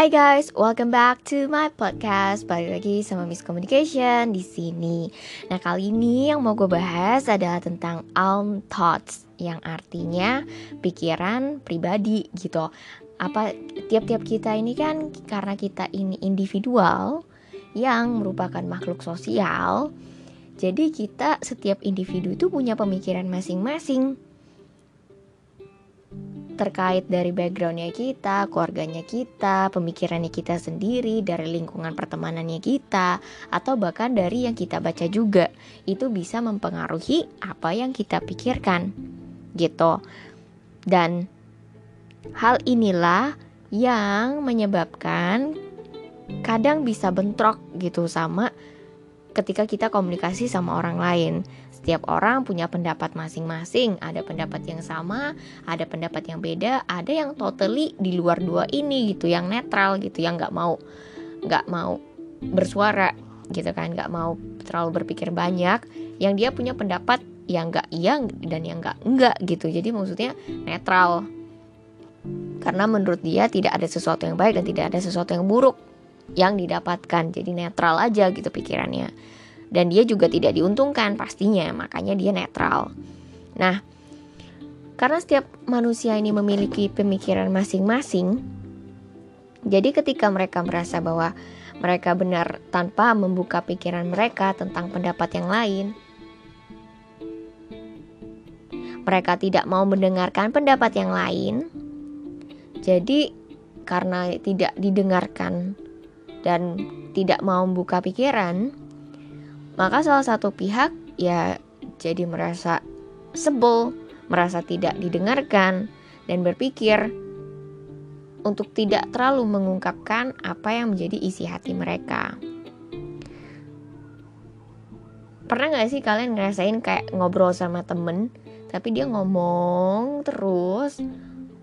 Hai guys, welcome back to my podcast. Balik lagi sama Miss Communication di sini. Nah kali ini yang mau gue bahas adalah tentang own thoughts, yang artinya pikiran pribadi gitu. Apa tiap-tiap kita ini kan karena kita ini individual yang merupakan makhluk sosial. Jadi kita setiap individu itu punya pemikiran masing-masing terkait dari backgroundnya kita, keluarganya kita, pemikirannya kita sendiri, dari lingkungan pertemanannya kita, atau bahkan dari yang kita baca juga, itu bisa mempengaruhi apa yang kita pikirkan, gitu. Dan hal inilah yang menyebabkan kadang bisa bentrok gitu sama ketika kita komunikasi sama orang lain. Setiap orang punya pendapat masing-masing, ada pendapat yang sama, ada pendapat yang beda, ada yang totally di luar dua ini gitu, yang netral gitu, yang nggak mau nggak mau bersuara gitu kan, nggak mau terlalu berpikir banyak, yang dia punya pendapat yang nggak iya dan yang nggak enggak gitu, jadi maksudnya netral. Karena menurut dia tidak ada sesuatu yang baik dan tidak ada sesuatu yang buruk yang didapatkan, jadi netral aja gitu pikirannya dan dia juga tidak diuntungkan pastinya, makanya dia netral. Nah, karena setiap manusia ini memiliki pemikiran masing-masing, jadi ketika mereka merasa bahwa mereka benar tanpa membuka pikiran mereka tentang pendapat yang lain, mereka tidak mau mendengarkan pendapat yang lain. Jadi, karena tidak didengarkan dan tidak mau membuka pikiran, maka salah satu pihak ya jadi merasa sebel, merasa tidak didengarkan, dan berpikir untuk tidak terlalu mengungkapkan apa yang menjadi isi hati mereka. Pernah gak sih kalian ngerasain kayak ngobrol sama temen, tapi dia ngomong terus,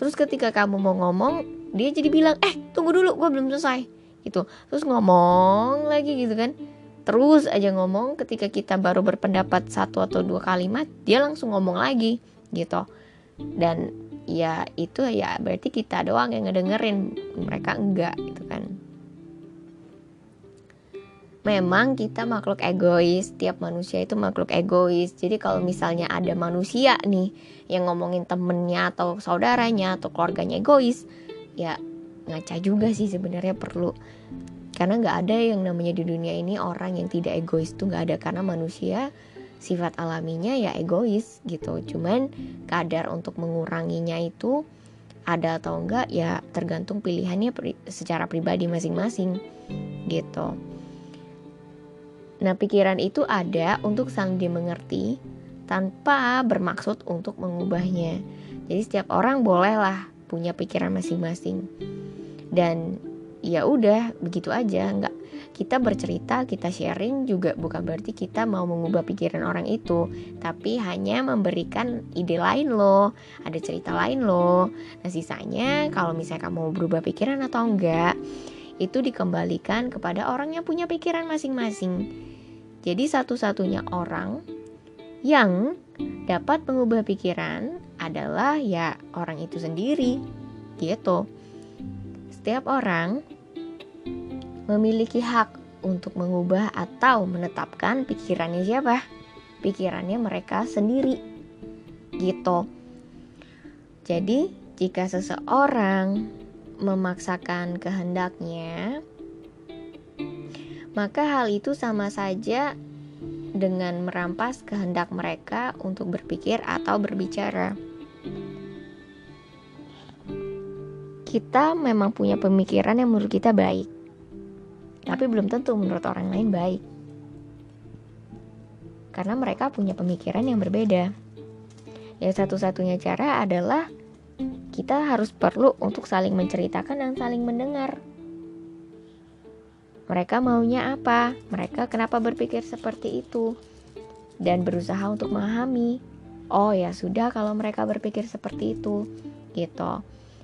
terus ketika kamu mau ngomong, dia jadi bilang, eh tunggu dulu, gue belum selesai, gitu. Terus ngomong lagi gitu kan, terus aja ngomong ketika kita baru berpendapat satu atau dua kalimat dia langsung ngomong lagi gitu. Dan ya itu ya berarti kita doang yang ngedengerin mereka enggak gitu kan. Memang kita makhluk egois tiap manusia itu makhluk egois. Jadi kalau misalnya ada manusia nih yang ngomongin temennya atau saudaranya atau keluarganya egois ya ngaca juga sih sebenarnya perlu karena nggak ada yang namanya di dunia ini orang yang tidak egois tuh nggak ada. Karena manusia sifat alaminya ya egois gitu. Cuman kadar untuk menguranginya itu ada atau enggak ya tergantung pilihannya pri secara pribadi masing-masing gitu. Nah pikiran itu ada untuk saling dimengerti tanpa bermaksud untuk mengubahnya. Jadi setiap orang bolehlah punya pikiran masing-masing. Dan ya udah begitu aja. Nggak kita bercerita kita sharing juga bukan berarti kita mau mengubah pikiran orang itu tapi hanya memberikan ide lain loh ada cerita lain loh. Nah sisanya kalau misalnya kamu mau berubah pikiran atau enggak itu dikembalikan kepada orang yang punya pikiran masing-masing. Jadi satu-satunya orang yang dapat mengubah pikiran adalah ya orang itu sendiri gitu setiap orang memiliki hak untuk mengubah atau menetapkan pikirannya siapa? Pikirannya mereka sendiri. Gitu. Jadi, jika seseorang memaksakan kehendaknya, maka hal itu sama saja dengan merampas kehendak mereka untuk berpikir atau berbicara. Kita memang punya pemikiran yang menurut kita baik, tapi belum tentu menurut orang lain baik, karena mereka punya pemikiran yang berbeda. Ya, satu-satunya cara adalah kita harus perlu untuk saling menceritakan dan saling mendengar. Mereka maunya apa? Mereka kenapa berpikir seperti itu? Dan berusaha untuk memahami. Oh ya sudah kalau mereka berpikir seperti itu, gitu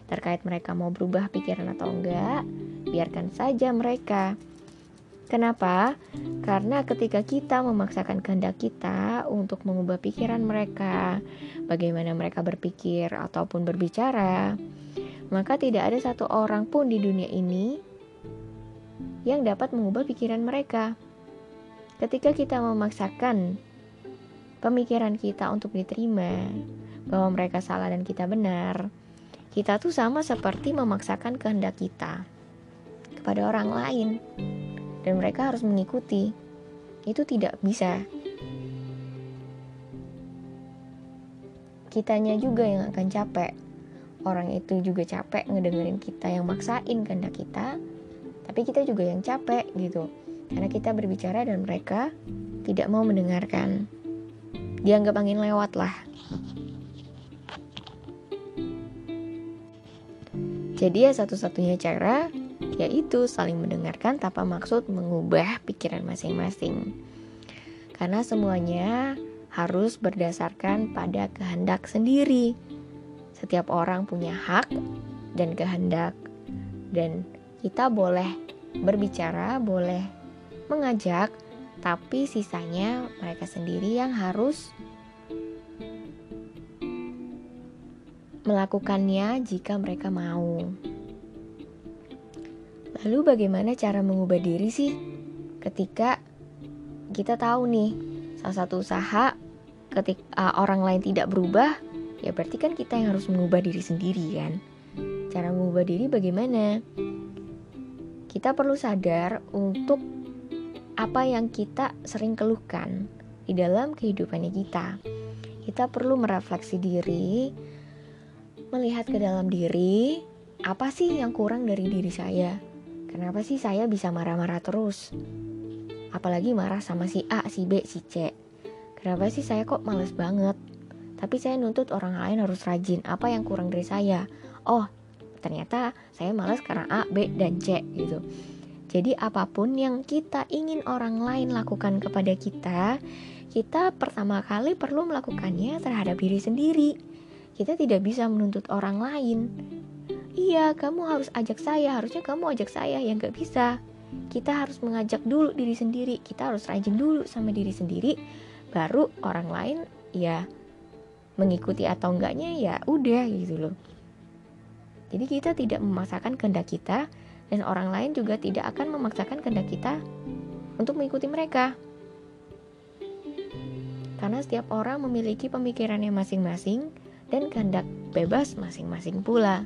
terkait mereka mau berubah pikiran atau enggak, biarkan saja mereka. Kenapa? Karena ketika kita memaksakan kehendak kita untuk mengubah pikiran mereka, bagaimana mereka berpikir ataupun berbicara, maka tidak ada satu orang pun di dunia ini yang dapat mengubah pikiran mereka. Ketika kita memaksakan pemikiran kita untuk diterima, bahwa mereka salah dan kita benar, kita tuh sama seperti memaksakan kehendak kita kepada orang lain, dan mereka harus mengikuti. Itu tidak bisa. Kitanya juga yang akan capek. Orang itu juga capek ngedengerin kita yang maksain kehendak kita, tapi kita juga yang capek gitu karena kita berbicara dan mereka tidak mau mendengarkan dianggap angin lewat lah jadi ya satu-satunya cara yaitu saling mendengarkan tanpa maksud mengubah pikiran masing-masing. Karena semuanya harus berdasarkan pada kehendak sendiri. Setiap orang punya hak dan kehendak. Dan kita boleh berbicara, boleh mengajak, tapi sisanya mereka sendiri yang harus melakukannya jika mereka mau. Lalu bagaimana cara mengubah diri sih? Ketika kita tahu nih, salah satu usaha ketika uh, orang lain tidak berubah, ya berarti kan kita yang harus mengubah diri sendiri kan. Cara mengubah diri bagaimana? kita perlu sadar untuk apa yang kita sering keluhkan di dalam kehidupannya kita. Kita perlu merefleksi diri, melihat ke dalam diri, apa sih yang kurang dari diri saya? Kenapa sih saya bisa marah-marah terus? Apalagi marah sama si A, si B, si C. Kenapa sih saya kok males banget? Tapi saya nuntut orang lain harus rajin. Apa yang kurang dari saya? Oh, ternyata saya malas karena A, B, dan C gitu. Jadi apa pun yang kita ingin orang lain lakukan kepada kita, kita pertama kali perlu melakukannya terhadap diri sendiri. Kita tidak bisa menuntut orang lain. Iya, kamu harus ajak saya, harusnya kamu ajak saya, yang gak bisa. Kita harus mengajak dulu diri sendiri, kita harus rajin dulu sama diri sendiri, baru orang lain ya mengikuti atau enggaknya ya udah gitu loh. Jadi kita tidak memaksakan kehendak kita dan orang lain juga tidak akan memaksakan kehendak kita untuk mengikuti mereka. Karena setiap orang memiliki pemikirannya masing-masing dan kehendak bebas masing-masing pula.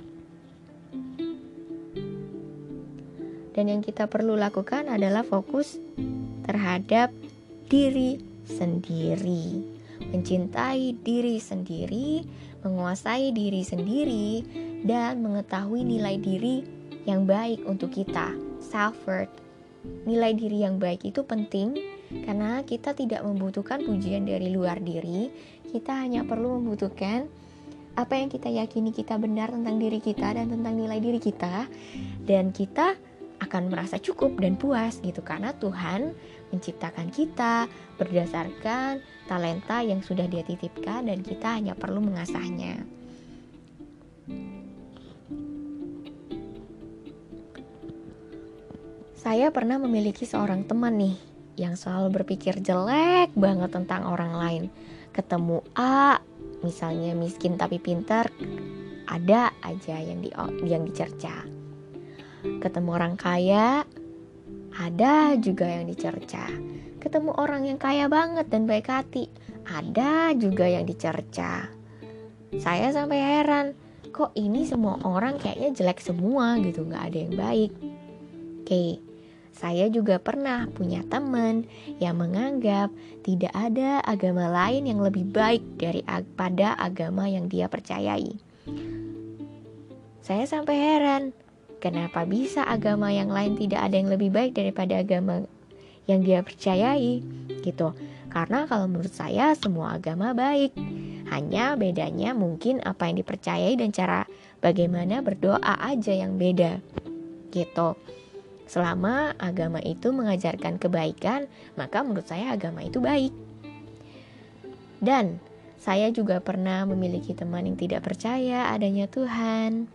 Dan yang kita perlu lakukan adalah fokus terhadap diri sendiri, mencintai diri sendiri, menguasai diri sendiri, dan mengetahui nilai diri yang baik untuk kita, self-worth. Nilai diri yang baik itu penting karena kita tidak membutuhkan pujian dari luar diri, kita hanya perlu membutuhkan apa yang kita yakini kita benar tentang diri kita dan tentang nilai diri kita dan kita akan merasa cukup dan puas gitu karena Tuhan menciptakan kita berdasarkan talenta yang sudah dia titipkan dan kita hanya perlu mengasahnya. Saya pernah memiliki seorang teman nih yang selalu berpikir jelek banget tentang orang lain. Ketemu A, misalnya miskin tapi pintar, ada aja yang di yang dicerca. Ketemu orang kaya, ada juga yang dicerca. Ketemu orang yang kaya banget dan baik hati, ada juga yang dicerca. Saya sampai heran, kok ini semua orang kayaknya jelek semua gitu, nggak ada yang baik. Oke, saya juga pernah punya teman yang menganggap tidak ada agama lain yang lebih baik daripada agama yang dia percayai. Saya sampai heran, kenapa bisa agama yang lain tidak ada yang lebih baik daripada agama yang dia percayai? Gitu. Karena kalau menurut saya semua agama baik. Hanya bedanya mungkin apa yang dipercayai dan cara bagaimana berdoa aja yang beda. Gitu. Selama agama itu mengajarkan kebaikan, maka menurut saya agama itu baik. Dan saya juga pernah memiliki teman yang tidak percaya adanya Tuhan.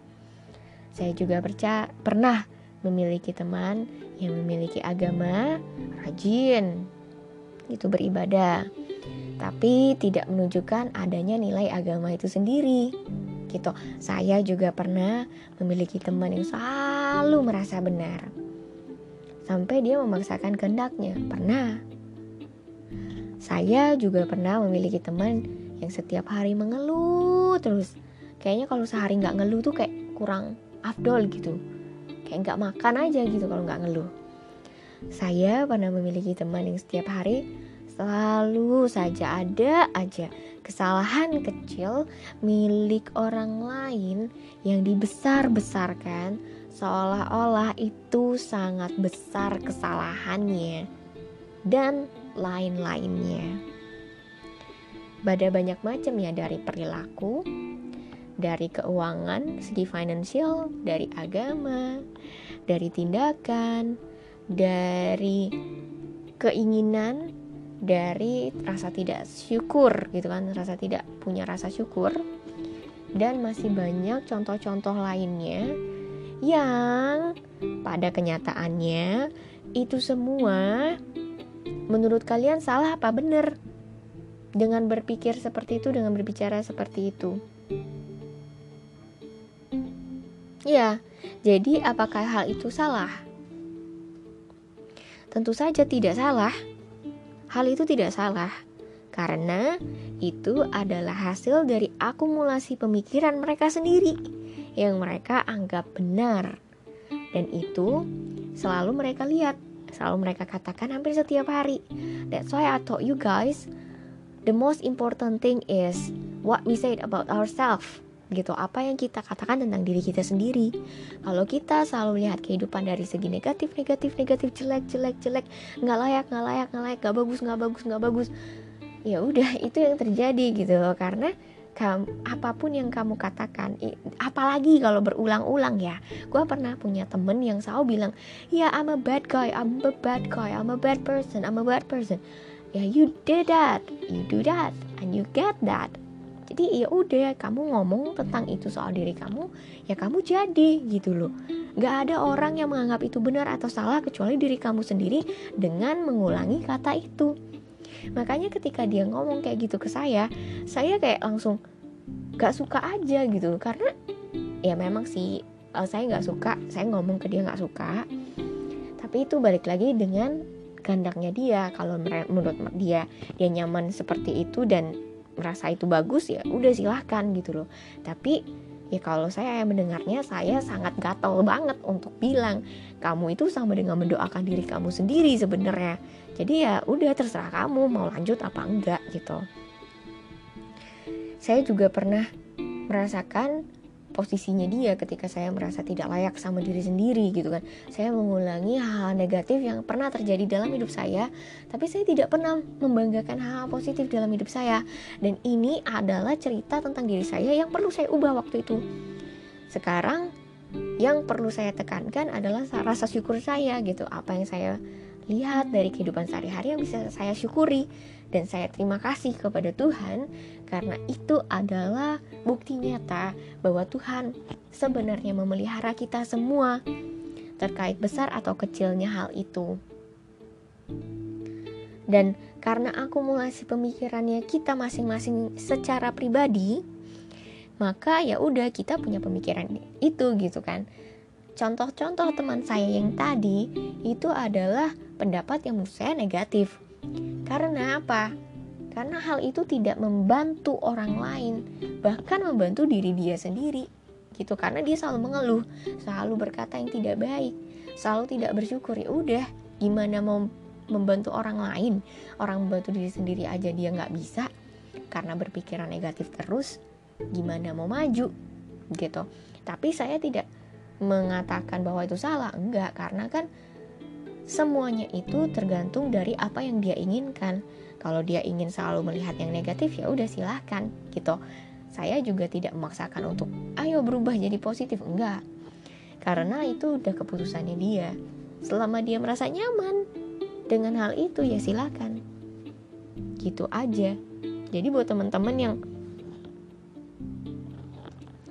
Saya juga percaya, pernah memiliki teman yang memiliki agama rajin, itu beribadah, tapi tidak menunjukkan adanya nilai agama itu sendiri. gitu saya juga pernah memiliki teman yang selalu merasa benar sampai dia memaksakan kehendaknya. Pernah. Saya juga pernah memiliki teman yang setiap hari mengeluh terus. Kayaknya kalau sehari nggak ngeluh tuh kayak kurang afdol gitu. Kayak nggak makan aja gitu kalau nggak ngeluh. Saya pernah memiliki teman yang setiap hari selalu saja ada aja kesalahan kecil milik orang lain yang dibesar-besarkan seolah-olah itu sangat besar kesalahannya dan lain-lainnya. Bada banyak macam ya dari perilaku, dari keuangan, segi finansial, dari agama, dari tindakan, dari keinginan, dari rasa tidak syukur gitu kan, rasa tidak punya rasa syukur dan masih banyak contoh-contoh lainnya yang pada kenyataannya itu semua menurut kalian salah apa benar dengan berpikir seperti itu dengan berbicara seperti itu Ya, jadi apakah hal itu salah? Tentu saja tidak salah. Hal itu tidak salah karena itu adalah hasil dari akumulasi pemikiran mereka sendiri yang mereka anggap benar. Dan itu selalu mereka lihat, selalu mereka katakan hampir setiap hari. That's why I told you guys, the most important thing is what we said about ourselves gitu apa yang kita katakan tentang diri kita sendiri kalau kita selalu melihat kehidupan dari segi negatif negatif negatif jelek jelek jelek nggak layak nggak layak nggak layak nggak bagus nggak bagus nggak bagus ya udah itu yang terjadi gitu loh karena kamu, apa pun yang kamu katakan apalagi kalau berulang-ulang ya. Gue pernah punya temen yang selalu bilang ya I'm a bad guy I'm a bad guy I'm a bad person I'm a bad person. Ya you did that you do that and you get that. Jadi ya udah kamu ngomong tentang itu soal diri kamu ya kamu jadi gitu loh. Gak ada orang yang menganggap itu benar atau salah kecuali diri kamu sendiri dengan mengulangi kata itu makanya ketika dia ngomong kayak gitu ke saya saya kayak langsung gak suka aja gitu. Karena ya memang sih uh, saya gak suka saya ngomong ke dia gak suka. Tapi itu balik lagi dengan kehendaknya dia. Kalau menurut dia dia nyaman seperti itu dan merasa itu bagus ya udah silahkan gitu loh. Tapi ya kalau saya mendengarnya saya sangat gatel banget untuk bilang kamu itu sama dengan mendoakan diri kamu sendiri sebenarnya. Jadi ya udah terserah kamu mau lanjut apa enggak gitu. Saya juga pernah merasakan posisinya dia ketika saya merasa tidak layak sama diri sendiri gitu kan. Saya mengulangi hal-hal negatif yang pernah terjadi dalam hidup saya tapi saya tidak pernah membanggakan hal-hal positif dalam hidup saya. Dan ini adalah cerita tentang diri saya yang perlu saya ubah waktu itu. Sekarang yang perlu saya tekankan adalah rasa syukur saya gitu. Apa yang saya lihat dari kehidupan sehari-hari yang bisa saya syukuri. Dan saya terima kasih kepada Tuhan karena itu adalah bukti nyata bahwa Tuhan sebenarnya memelihara kita semua terkait besar atau kecilnya hal itu. Dan karena akumulasi pemikirannya kita masing-masing secara pribadi, maka ya udah kita punya pemikiran itu gitu kan. Contoh-contoh teman saya yang tadi itu adalah pendapat yang menurut saya negatif. Karena apa? Karena hal itu tidak membantu orang lain, bahkan membantu diri dia sendiri. Gitu karena dia selalu mengeluh, selalu berkata yang tidak baik, selalu tidak bersyukur. Ya udah, gimana mau membantu orang lain? Orang membantu diri sendiri aja dia nggak bisa karena berpikiran negatif terus. Gimana mau maju? Gitu. Tapi saya tidak mengatakan bahwa itu salah, enggak karena kan semuanya itu tergantung dari apa yang dia inginkan kalau dia ingin selalu melihat yang negatif ya udah silahkan gitu. Saya juga tidak memaksakan untuk ayo berubah jadi positif. Enggak. Karena itu udah keputusannya dia. Selama dia merasa nyaman dengan hal itu ya silahkan. Gitu aja. Jadi buat teman-teman yang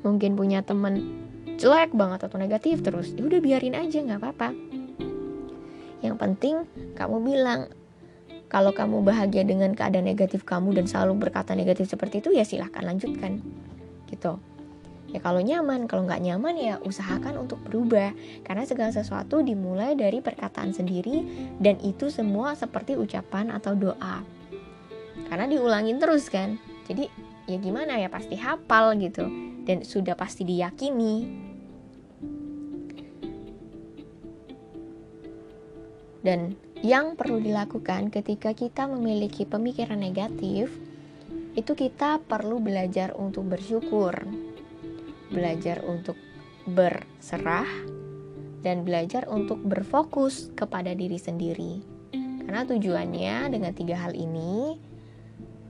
mungkin punya teman jelek banget atau negatif terus ya udah biarin aja nggak apa-apa. Yang penting kamu bilang kalau kamu bahagia dengan keadaan negatif kamu dan selalu berkata negatif seperti itu ya silahkan lanjutkan. Gitu. Ya kalau nyaman. Kalau nggak nyaman ya usahakan untuk berubah. Karena segala sesuatu dimulai dari perkataan sendiri dan itu semua seperti ucapan atau doa. Karena diulangin terus kan? Jadi ya gimana ya? Pasti hafal gitu. Dan sudah pasti diyakini. Dan yang perlu dilakukan ketika kita memiliki pemikiran negatif itu kita perlu belajar untuk bersyukur belajar untuk berserah, dan belajar untuk berfokus kepada diri sendiri. Karena tujuannya dengan tiga hal ini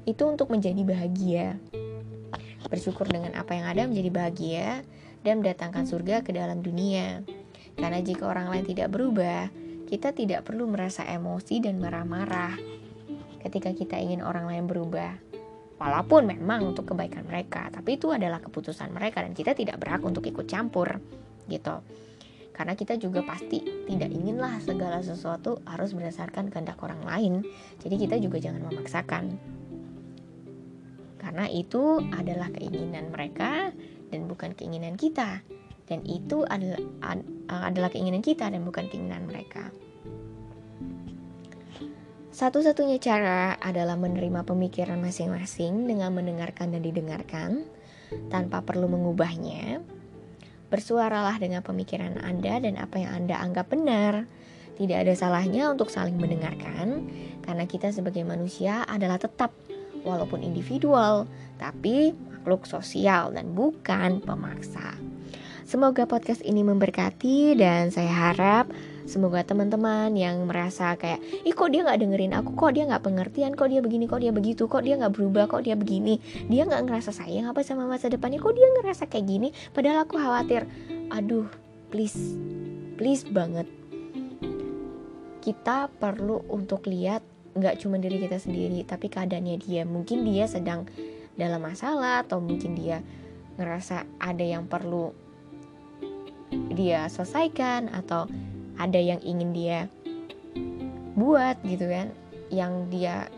itu untuk menjadi bahagia. Bersyukur dengan apa yang ada menjadi bahagia dan mendatangkan surga ke dalam dunia. Karena jika orang lain tidak berubah, kita tidak perlu merasa emosi dan marah-marah ketika kita ingin orang lain berubah. Walaupun memang untuk kebaikan mereka tapi itu adalah keputusan mereka dan kita tidak berhak untuk ikut campur gitu. Karena kita juga pasti tidak inginlah segala sesuatu harus berdasarkan kehendak orang lain. Jadi kita juga jangan memaksakan. Karena itu adalah keinginan mereka dan bukan keinginan kita dan itu adalah adalah keinginan kita dan bukan keinginan mereka. Satu-satunya cara adalah menerima pemikiran masing-masing dengan mendengarkan dan didengarkan tanpa perlu mengubahnya. Bersuaralah dengan pemikiran Anda dan apa yang Anda anggap benar. Tidak ada salahnya untuk saling mendengarkan, karena kita sebagai manusia adalah tetap, walaupun individual, tapi makhluk sosial dan bukan pemaksa. Semoga podcast ini memberkati, dan saya harap Semoga teman-teman yang merasa kayak, ih kok dia nggak dengerin aku, kok dia nggak pengertian, kok dia begini, kok dia begitu, kok dia nggak berubah, kok dia begini, dia nggak ngerasa sayang apa sama masa depannya, kok dia ngerasa kayak gini, padahal aku khawatir. Aduh, please, please banget. Kita perlu untuk lihat nggak cuma diri kita sendiri, tapi keadaannya dia. Mungkin dia sedang dalam masalah atau mungkin dia ngerasa ada yang perlu dia selesaikan atau ada yang ingin dia buat gitu kan yang dia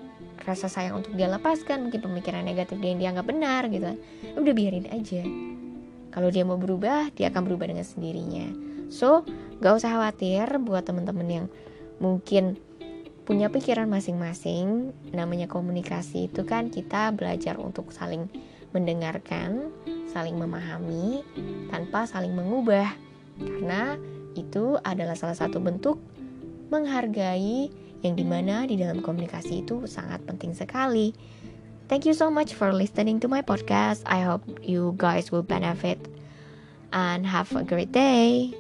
rasa sayang untuk dia lepaskan mungkin pemikiran negatif dia yang dianggap benar gitu kan udah biarin aja. Kalau dia mau berubah dia akan berubah dengan sendirinya. So gak usah khawatir buat temen-temen yang mungkin punya pikiran masing-masing. Namanya komunikasi itu kan kita belajar untuk saling mendengarkan saling memahami tanpa saling mengubah karena itu adalah salah satu bentuk menghargai yang di mana di dalam komunikasi itu sangat penting sekali. Thank you so much for listening to my podcast. I hope you guys will benefit and have a great day.